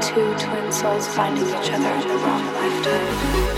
two twin souls finding each other in the wrong lifetime.